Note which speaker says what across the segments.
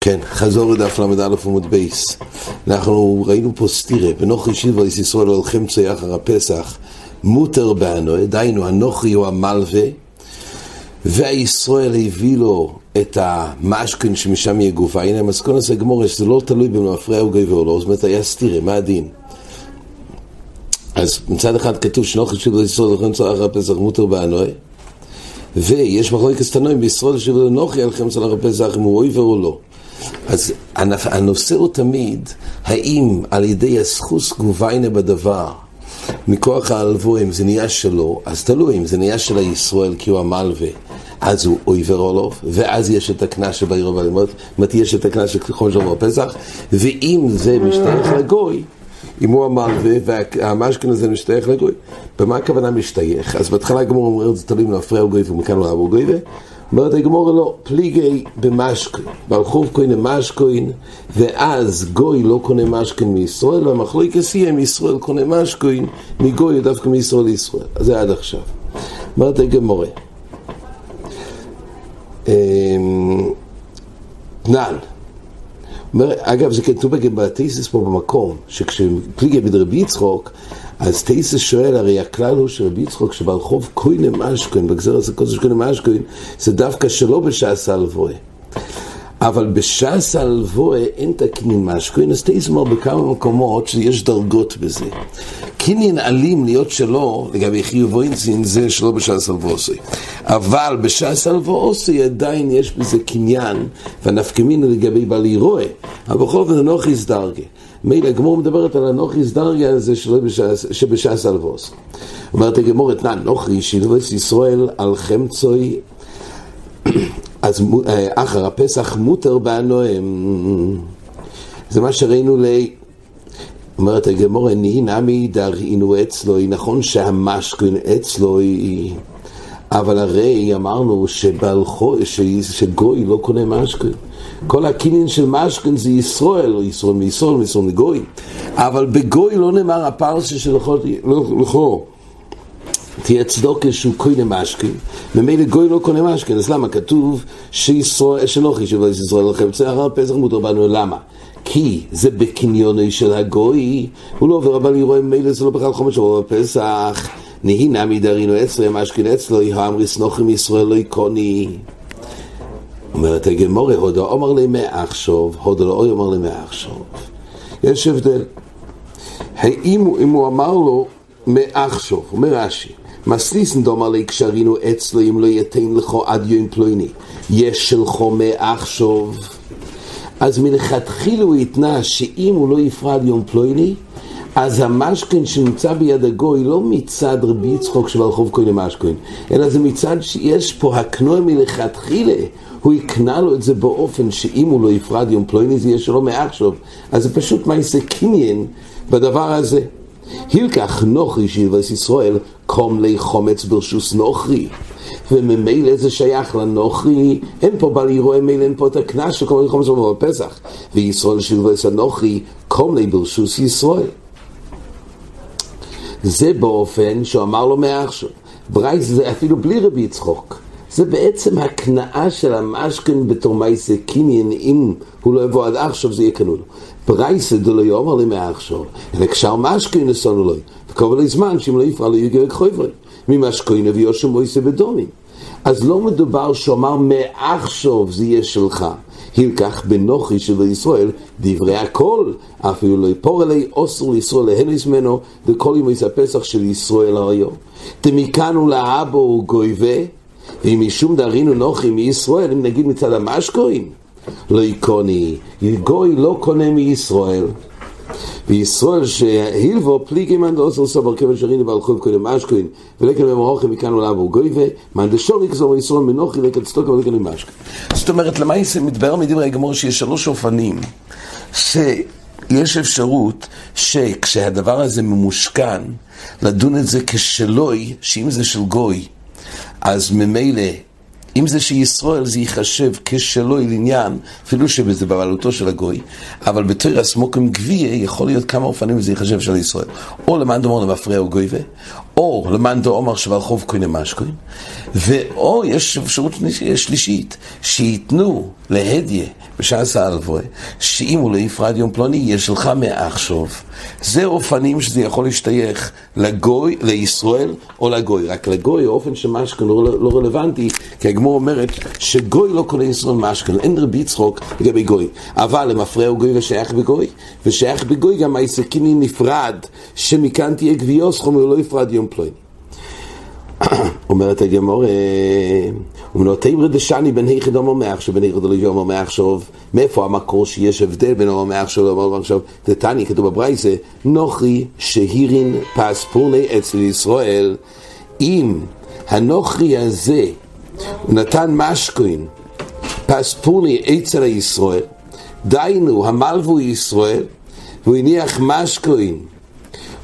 Speaker 1: כן, חזור לדף ל"א עמוד בייס. אנחנו ראינו פה סטירה, בנוכרי שילבה ישראל הולכים צי אחר הפסח, מותר בענו, דהיינו הנוכרי הוא המלווה, והישראל הביא לו את המשכן שמשם יהיה גופה. הנה המסכון הזה גמור, שזה לא תלוי מפריע או גבר או לא, זאת אומרת היה סטירה, מה הדין? אז מצד אחד כתוב שנוכרי שילבה ישראל הולכים צי אחר הפסח, מותר בענו, ויש מחלוקת תנועים בישראל נוכרי הולכים צי אחר הפסח אם הוא אויבר או לא. אז הנושא הוא תמיד, האם על ידי הסחוס גוביינה בדבר, מכוח ההלבו, אם זה נהיה שלו, אז תלוי, אם זה נהיה של הישראל כי הוא המלווה, אז הוא אויבר אולוף, ואז יש את הקנס שבעיר ובלימות, זאת אומרת, יש את הקנס של חום שלמה בפסח, ואם זה משתייך לגוי, אם הוא המלווה והמשכן הזה משתייך לגוי, במה הכוונה משתייך? אז בהתחלה גמור אומר, זה תלוי אם להפריע גוי ומכאן לא אבו גוי, אומרת הגמורה לא, פליגי במשקוין, ברחוב קוין משקוין, ואז גוי לא קונה משקוין מישראל, והמחלוקס יהיה מישראל קונה משקוין, מגוי דווקא מישראל לישראל. זה עד עכשיו. אומרת הגמורה. אמ, נען. אגב, זה כתוב בטיסיס פה במקום, שכשפליגי בדרבי יצחוק, אז טייסס שואל, הרי הכלל הוא שרבי יצחוק שברחוב קוינה משכוין, בגזר הזה קודש קוינה משכוין, זה דווקא שלא בשעס הלבואה. אבל בשעס הלבואה אין את הקנין משכוין, אז טייסס אומר בכמה מקומות שיש דרגות בזה. קינין אלים להיות שלו, לגבי חיוב אינסין, זה שלא בשעס הלבואוסי. אבל בשעס הלבואוסי עדיין יש בזה קניין, והנפקמין לגבי בעלי רואה. אבל בכל אופן אנוכיס דרגה. מילא הגמור מדברת על הנוכריס דרגה הזה שבשעס הלבוס. אומרת הגמור את נן נוכרי שילבס ישראל על חמצוי אז אה, אחר הפסח מותר באנוהם זה מה שראינו לי אומרת הגמור נהי נמי דרעינו אצלו נכון שהמשכון אצלו אבל הרי אמרנו שבלחו, שגוי לא קונה משכון כל הקניין של משכן זה ישראל, או ישראל מישראל, מישראל מגוי. אבל בגוי לא נאמר הפרסה של לכו. תהיה צדוקה שהוא קונה משכן, ממילא גוי לא קונה משכן, אז למה כתוב שישראל, שלא חישב על ישראל זה הרב פסח מותר בנו, למה? כי זה בקניוני של הגוי, הוא לא עובר אבל יראה ממילא זה לא בכלל חומש שלו בפסח, נהי נמי דרינו אצלו, משכן אצלו, יהא אמרי סנוכם ישראל לא יקוני. אומרת הגמורה, הודו אמר לי מעכשיו, הודו לא אמר לי מעכשיו. יש הבדל. האם אם הוא אמר לו מעכשיו, אומר רש"י, מסליסן דומר לי קשרינו אצלו אם לא יתן לך עד יום פלויני, יש שלך מעכשיו. אז מלכתחילה הוא התנה שאם הוא לא יפרד יום פלויני, אז המשכן שנמצא ביד הגוי לא מצד רבי יצחוק שברחוב כהן למשכן, אלא זה מצד שיש פה הקנוע מלכתחילה, הוא יקנה לו את זה באופן שאם הוא לא יפרד יום פלויני זה יהיה שלו מעכשיו, אז זה פשוט מעשה קניין בדבר הזה. הילקח נוכרי שילבס ישראל, קום לי חומץ ברשוס נוכרי. וממילא זה שייך לנוכרי, אין פה בל ירואה מילא, אין פה את הקנס קום לי חומץ בפסח. וישראל שילבס הנוכרי, קום לי ברשוס ישראל. זה באופן שהוא אמר לו מעכשיו. ברייס זה אפילו בלי רבי יצחוק. זה בעצם הקנאה של המשכן בתור מייסה קניין, אם הוא לא יבוא עד עכשיו זה יהיה קנול. ברייסה דלא יאמר לי מעכשיו, אלא קשר משכן נסונו לו, וקובל לי זמן שאם לא יפרע לו יגר חויברי, ממשכן ויושם מויסה בדומים. אז לא מדובר שאומר מעכשיו זה יהיה שלך. הילקח בנוחי של ישראל דברי הכל, אפילו לא יפור אלי אוסר לישראל להניס ממנו, וכל יום הפסח של ישראל היום. דמכאן ולאבו גויבה אם משום דרינו נוחי מישראל, אם נגיד מצד המשקוין, לא יקוני, גוי לא קונה מישראל. וישראל שהילבו פליגי מאן דאוסר סבר כיוון שריני בעל חוב קודם משקוין ולקן במרוחם מכאן עולם הוא גוי ומאן דשור יקזור ישראל מנוחי לקן צדוקה ולקן משקוין. זאת אומרת, למה מתברר מדברי הגמור שיש שלוש אופנים שיש אפשרות שכשהדבר הזה ממושכן לדון את זה כשלוי, שאם זה של גוי אז ממילא, אם זה שישראל זה ייחשב כשלו אל עניין, אפילו שזה בבעלותו של הגוי, אבל בתור הסמוקים גביע יכול להיות כמה אופנים וזה ייחשב של ישראל. או למען דומו למפרע או גויבה, או למאן דאמר שבעל חוב קונה משקוין, ואו יש אפשרות שלישית, שייתנו להדיה בשעס האלבוי, שאם הוא לא יפרד יום פלוני, יש לך מעכשיו. זה אופנים שזה יכול להשתייך לגוי, לישראל או לגוי. רק לגוי, האופן שמשכן לא, לא רלוונטי, כי הגמור אומרת שגוי לא קונה ישראל משכן, אין רבי יצחוק לגבי גוי. אבל למפרע הוא גוי ושייך בגוי, ושייך בגוי גם העסקיני נפרד, שמכאן תהיה גביוס חומר לא יפרד יום פלוני. אומרת הגמור, ומנותים רדשני בין היחיד אומר מעכשיו, בין היחיד לא אומר מעכשיו, מאיפה המקור שיש הבדל בין אומר מעכשיו לאומר מעכשיו? זה תני, כתוב בברייסה, נוכרי שהירין פספורני אצל ישראל, אם הנוכרי הזה נתן משקוין פספורני אצל ישראל, דיינו, המלבו ישראל, והוא הניח משקוין,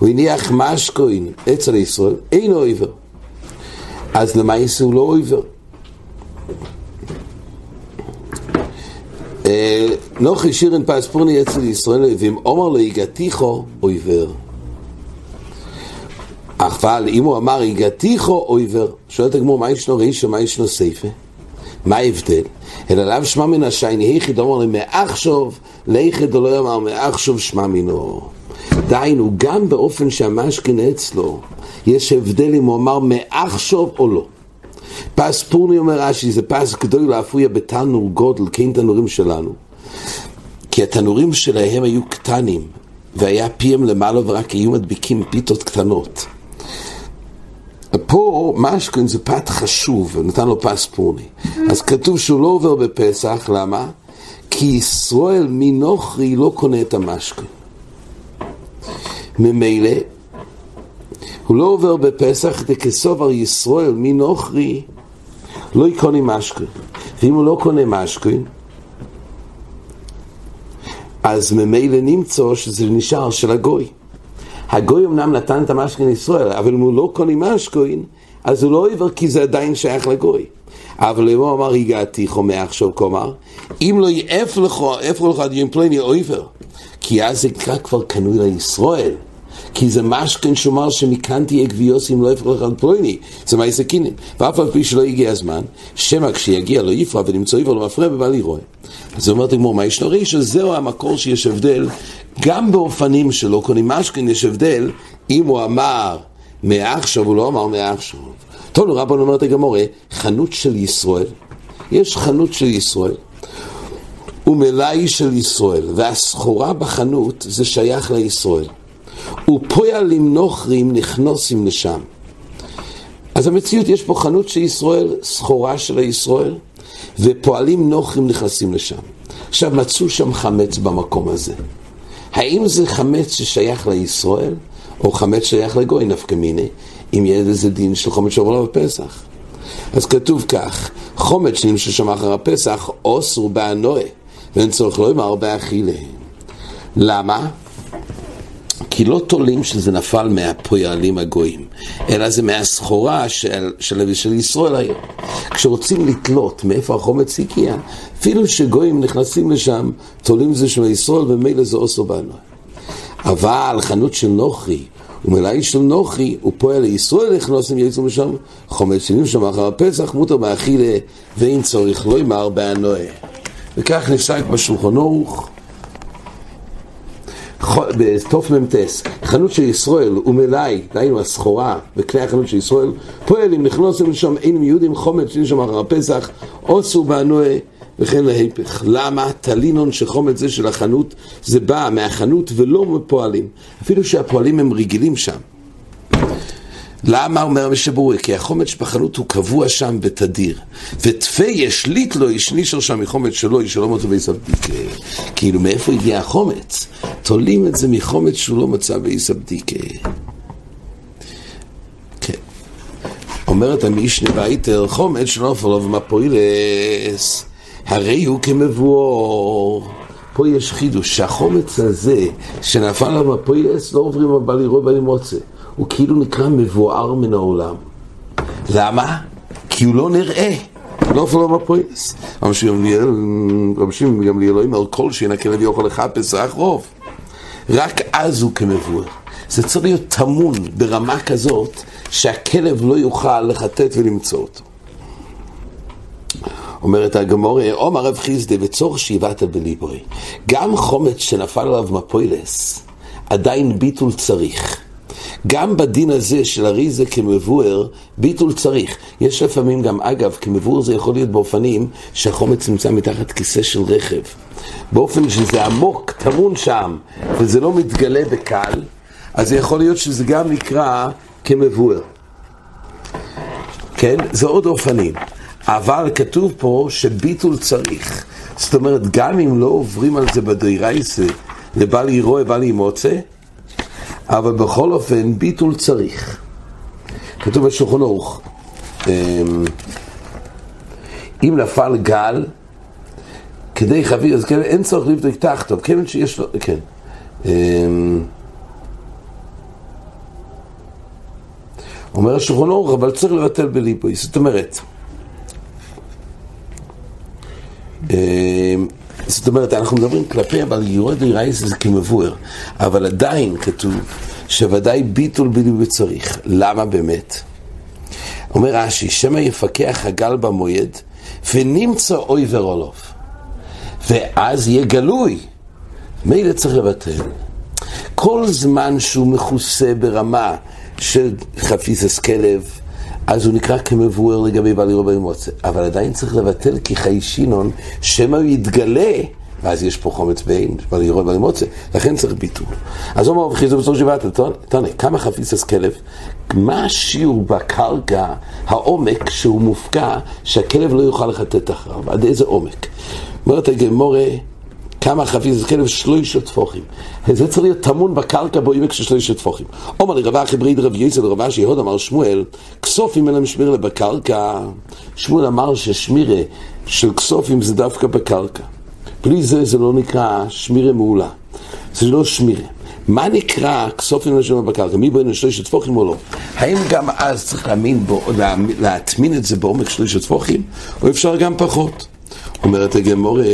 Speaker 1: הוא הניח משקוין אצל ישראל, אין אויבר. אז למעשה הוא לא אויבר. נוחי שירן פספורני אצל ישראל, ואם אומר לו הגעתיכו, אויבר. אבל אם הוא אמר הגעתיכו, אויבר, שואלת הגמור, מה ישנו רישו, מה ישנו סייפה? מה ההבדל? אלא לאו שמע מן השייני, היחיד אומר לי, מעכשיו, ליחיד לא אמר, מעכשיו שמע מינו. דהיינו, גם באופן שהמשכין אצלו, יש הבדל אם הוא אמר מעכשיו או לא. פס פורני אומר רש"י, זה פס גדול להפריע בתנור גודל, כן תנורים שלנו. כי התנורים שלהם היו קטנים, והיה פיהם למעלה ורק היו מדביקים פיתות קטנות. פה משכון זה פת חשוב, נתן לו פס פורני. אז כתוב שהוא לא עובר בפסח, למה? כי ישראל מנוכרי לא קונה את המשכון. ממילא הוא לא עובר בפסח דכסובר ישראל מנוכרי לא יקונה משכון. ואם הוא לא קונה משכון, אז ממילא נמצא שזה נשאר של הגוי. הגוי אמנם נתן את המשכון לישראל, אבל אם הוא לא קונה משכון, אז הוא לא עובר כי זה עדיין שייך לגוי. אבל אם הוא אמר הגעתי חומה עכשיו כלומר, אם לא יעף לך, איפה לך דיון פלני עובר, כי אז זה נקרא כבר קנוי לישראל. כי זה משכן שאומר שמכאן תהיה גביוס אם לא יפרח על פלויני, זה מה יעשה קינין. ואף על פי שלא הגיע הזמן, שמא כשיגיע לא יפרע ונמצא יפרע לא מפריע ובא לרוע. אז זה אומר תגמור, מה ישנו ראי שזהו המקור שיש הבדל, גם באופנים שלא קונים משכן יש הבדל, אם הוא אמר מעכשיו, הוא לא אמר מעכשיו. טוב, נו רבון אומרת הגמורה, חנות של ישראל, יש חנות של ישראל. ומלאי של ישראל, והסחורה בחנות זה שייך לישראל. ופועלים נוכרים נכנוסים לשם. אז המציאות, יש פה חנות של ישראל, סחורה של הישראל, ופועלים נוכרים נכנסים לשם. עכשיו, מצאו שם חמץ במקום הזה. האם זה חמץ ששייך לישראל, או חמץ שייך לגוי נפקא מיני, אם יהיה איזה דין של חומץ שעובר בפסח? אז כתוב כך, חומץ שנמשך שם אחר הפסח, אוסור באנוה, ואין צורך לא לומר באכילה. למה? כי לא תולים שזה נפל מהפועלים הגויים, אלא זה מהסחורה של, של, של ישראל היום. כשרוצים לתלות מאיפה החומץ הגיע, אפילו שגויים נכנסים לשם, תולים זה של ישראל ומילא זה אוסו בנו. אבל חנות של נוחי, ומלאי של נוחי, הוא פועל לישראל נכנוסים יצאו משם, חומץ שנים שם אחר הפסח, מותר באכילה, ואין צורך לא ימר באנוה. וכך נפסק בשולחן ערוך. בתוף מ"טס, חנות של ישראל ומלאי, דהיינו הסחורה וכלי החנות של ישראל, פועלים נכנסים לשם אין יהודים חומץ שיש שם אחר הפסח, עושו באנוה וכן להיפך. למה? תלינון שחומץ זה של החנות, זה בא מהחנות ולא מפועלים. אפילו שהפועלים הם רגילים שם. למה אומר המשבורי? כי החומץ שבחנות הוא קבוע שם בתדיר. ותפי ישליט לו, ישנישר שם מחומץ שלו, ישלום אותו ביסבדיקה. כאילו, מאיפה הגיע החומץ? תולים את זה מחומץ שהוא לא מצא ביסבדיקה. כן. אומרת המשנה והייתר, חומץ שלא נפל לו ומפוילס, הרי הוא כמבואר. פה יש חידוש, שהחומץ הזה שנפל עליו הפוילס לא עוברים הבא לראות בלי מוצא. הוא כאילו נקרא מבואר מן העולם. למה? כי הוא לא נראה. לא אפילו בפויס. רבי גם לאלוהים על כל שינקה לוי אוכל לחפש רק רוב. רק אז הוא כמבואר. זה צריך להיות טמון ברמה כזאת, שהכלב לא יוכל לחטט ולמצוא אותו. אומרת הגמורה, עומר רב חיסדה וצורך שאיבדת בליבוי. גם חומץ שנפל עליו מפוילס, עדיין ביטול צריך. גם בדין הזה של אריזה כמבואר, ביטול צריך. יש לפעמים גם, אגב, כמבואר זה יכול להיות באופנים שהחומץ נמצא מתחת כיסא של רכב. באופן שזה עמוק, טמון שם, וזה לא מתגלה בקל, אז זה יכול להיות שזה גם נקרא כמבואר. כן? זה עוד אופנים. אבל כתוב פה שביטול צריך. זאת אומרת, גם אם לא עוברים על זה בדיירייסה, לבל ירואה, בל ימוצא, אבל בכל אופן, ביטול צריך. כתוב בשולחן ערוך, אמ, אם נפל גל, כדי חביר, אז כן, אין צורך לבדוק תחתו, כיוון שיש לו, כן. אמ, אומר השולחן ערוך, אבל צריך לבטל בליבוי. זאת אומרת, אמ, זאת אומרת, אנחנו מדברים כלפי, אבל יורד רייס זה כמבואר, אבל עדיין כתוב שוודאי ביטול בלי וצריך. למה באמת? אומר רש"י, שמא יפקח הגל במועד ונמצא אוי ורולוף, ואז יהיה גלוי. מילא צריך לבטל. כל זמן שהוא מכוסה ברמה של חפיסס כלב, אז הוא נקרא כמבואר לגבי בעלי רבי מוצא. אבל עדיין צריך לבטל כי חי שינון, שמא הוא יתגלה, ואז יש פה חומץ בין בעלי רבי מוצא, לכן צריך ביטול. אז הוא אומר, חיזו בסוף שבעת, תראה, כמה חפיסס כלב, מה השיעור בקרקע, העומק שהוא מופקע, שהכלב לא יוכל לחטט אחריו, עד איזה עומק? אומרת הגמורה, כמה חפיס כלב שלושה טפוחים. זה צריך להיות טמון בקרקע בו עמק של שלושה טפוחים. אומר לרבה חברי דרב יצל רבה שיהוד אמר שמואל, כסופים אין להם שמירה בקרקע. שמואל אמר ששמירה של כסופים זה דווקא בקרקע. בלי זה זה לא נקרא שמירה מעולה. זה לא שמירה. מה נקרא כסופים אין שמירה בקרקע? מי בין שלושה טפוחים או לא? האם גם אז צריך להאמין בו, להטמין את זה בעומק שלושה טפוחים? או אפשר גם פחות? אומרת הגמורה...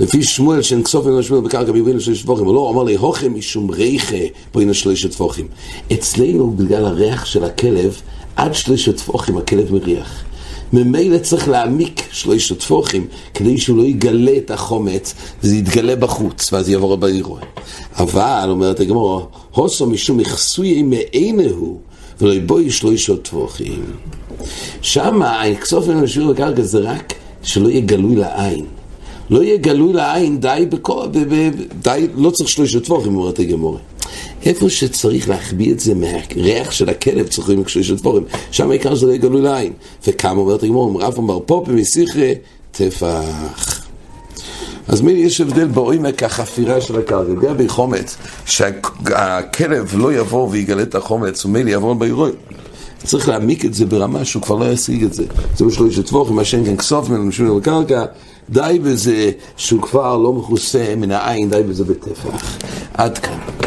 Speaker 1: לפי שמואל שאין כסוף אין שמואל בקרקע ביבין לשלושת טפוחים, הוא לא אמר לי הוכם משום ריחה בואי שלושת טפוחים. אצלנו בגלל הריח של הכלב, עד שלושת טפוחים הכלב מריח. ממילא צריך להעמיק שלושת טפוחים כדי שהוא לא יגלה את החומץ וזה יתגלה בחוץ ואז יעבור בעירו. אבל, אומרת הגמור, הוסו משום יחסוי מעינהו ולא יבואי שלושת טפוחים. שמה, הכסוף אין לשמואל בקרקע זה רק שלא יהיה גלוי לעין. לא יהיה גלוי לעין, די בכל, די, לא צריך שלושה טבורים, אומרת הגמורה. איפה שצריך להחביא את זה מהריח של הכלב, צריכים שלושה טבורים. שם העיקר שזה לא יהיה גלוי לעין. וכמה אומרת הגמורה, רב אמר פה במסיכרה, טפח. אז מי יש הבדל בעומק החפירה של הקרקע, לגבי חומץ, שהכלב לא יבוא ויגלה את החומץ, ומילא יבוא באירועים. צריך להעמיק את זה ברמה שהוא כבר לא ישיג את זה. זה יש לטבוח, אם השם כן כסוף ממנו משום בקרקע, די בזה שהוא כבר לא מכוסה מן העין, די בזה בטפח. עד כאן.